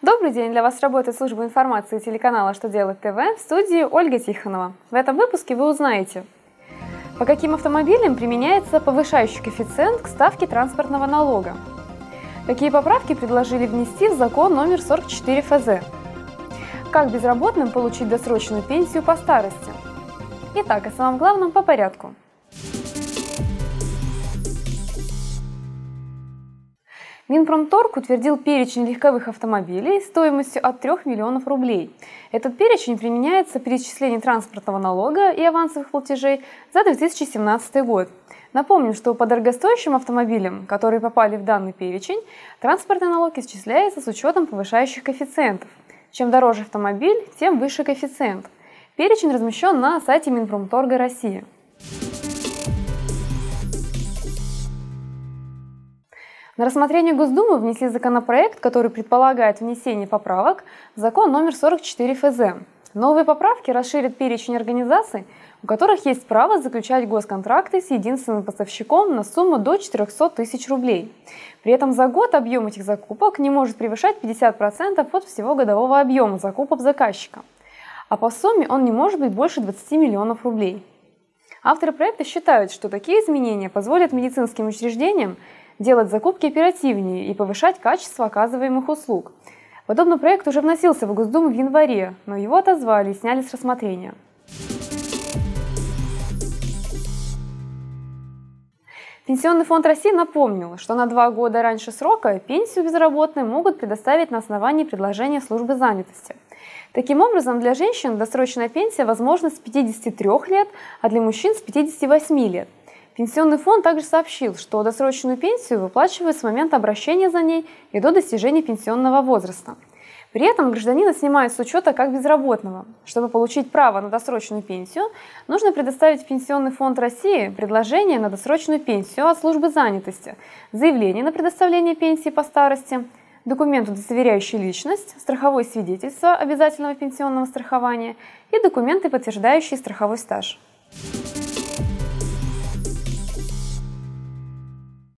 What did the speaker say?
Добрый день! Для вас работает служба информации телеканала «Что делать ТВ» в студии Ольга Тихонова. В этом выпуске вы узнаете, по каким автомобилям применяется повышающий коэффициент к ставке транспортного налога, какие поправки предложили внести в закон номер 44 ФЗ, как безработным получить досрочную пенсию по старости. Итак, о самом главном по порядку – Минпромторг утвердил перечень легковых автомобилей стоимостью от 3 миллионов рублей. Этот перечень применяется при исчислении транспортного налога и авансовых платежей за 2017 год. Напомним, что по дорогостоящим автомобилям, которые попали в данный перечень, транспортный налог исчисляется с учетом повышающих коэффициентов. Чем дороже автомобиль, тем выше коэффициент. Перечень размещен на сайте Минпромторга России. На рассмотрение Госдумы внесли законопроект, который предполагает внесение поправок в закон номер 44 ФЗ. Новые поправки расширят перечень организаций, у которых есть право заключать госконтракты с единственным поставщиком на сумму до 400 тысяч рублей. При этом за год объем этих закупок не может превышать 50% от всего годового объема закупок заказчика. А по сумме он не может быть больше 20 миллионов рублей. Авторы проекта считают, что такие изменения позволят медицинским учреждениям делать закупки оперативнее и повышать качество оказываемых услуг. Подобный проект уже вносился в Госдуму в январе, но его отозвали и сняли с рассмотрения. Пенсионный фонд России напомнил, что на два года раньше срока пенсию безработным могут предоставить на основании предложения службы занятости. Таким образом, для женщин досрочная пенсия возможна с 53 лет, а для мужчин с 58 лет. Пенсионный фонд также сообщил, что досрочную пенсию выплачивают с момента обращения за ней и до достижения пенсионного возраста. При этом гражданина снимают с учета как безработного. Чтобы получить право на досрочную пенсию, нужно предоставить в Пенсионный фонд России предложение на досрочную пенсию от службы занятости, заявление на предоставление пенсии по старости, документ, удостоверяющий личность, страховое свидетельство обязательного пенсионного страхования и документы, подтверждающие страховой стаж.